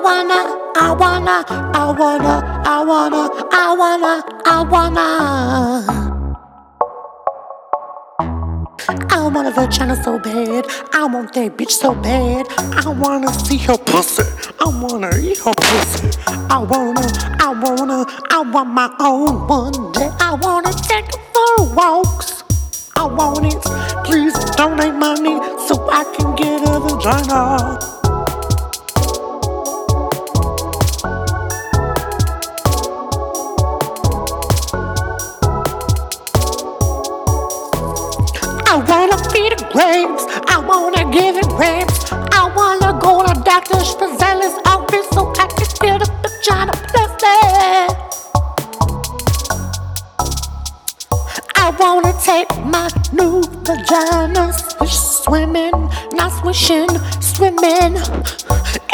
wanna, I wanna, I wanna, I wanna, I wanna, I want a vagina so bad. I want that bitch so bad. I wanna see her pussy. I wanna eat her pussy. I wanna, I wanna, I want my own one day. I wanna take her for walks. I want it. Please donate money so I can get a vagina. The grapes. I wanna give it grapes. I wanna go to Dr. Spazella's office so I can feel the vagina plastic. I wanna take my new vagina swimming, not swishing, swimming.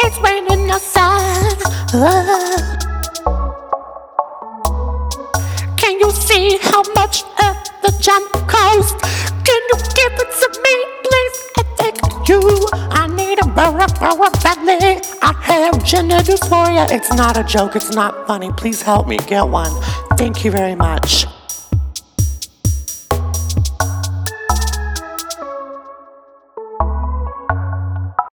It's raining outside. Ah. Can you see how much a vagina costs? You. I need a burra burra belly. I have gender dysphoria. It's not a joke. It's not funny. Please help me get one. Thank you very much.